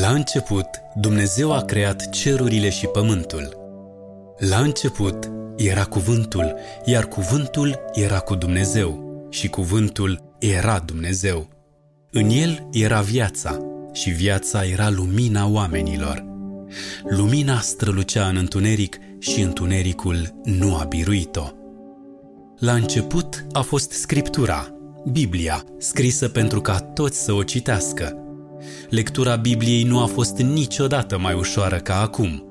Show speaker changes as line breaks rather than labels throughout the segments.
La început, Dumnezeu a creat cerurile și pământul. La început era cuvântul, iar cuvântul era cu Dumnezeu și cuvântul era Dumnezeu. În el era viața și viața era lumina oamenilor. Lumina strălucea în întuneric și întunericul nu a biruit-o. La început a fost Scriptura, Biblia, scrisă pentru ca toți să o citească. Lectura Bibliei nu a fost niciodată mai ușoară ca acum.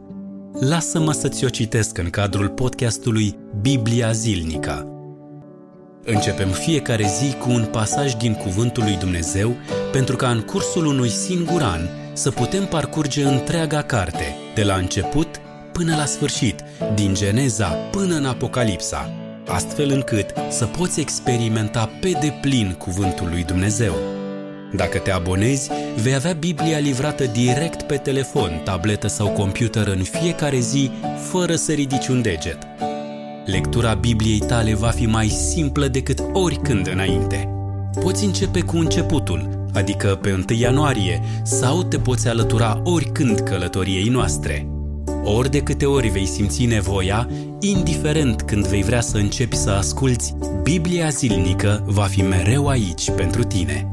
Lasă-mă să-ți o citesc în cadrul podcastului Biblia Zilnică. Începem fiecare zi cu un pasaj din Cuvântul lui Dumnezeu pentru ca în cursul unui singur an să putem parcurge întreaga carte, de la început până la sfârșit, din Geneza până în Apocalipsa, astfel încât să poți experimenta pe deplin Cuvântul lui Dumnezeu. Dacă te abonezi, vei avea Biblia livrată direct pe telefon, tabletă sau computer în fiecare zi, fără să ridici un deget. Lectura Bibliei tale va fi mai simplă decât oricând înainte. Poți începe cu începutul, adică pe 1 ianuarie, sau te poți alătura oricând călătoriei noastre. Ori de câte ori vei simți nevoia, indiferent când vei vrea să începi să asculți, Biblia zilnică va fi mereu aici pentru tine.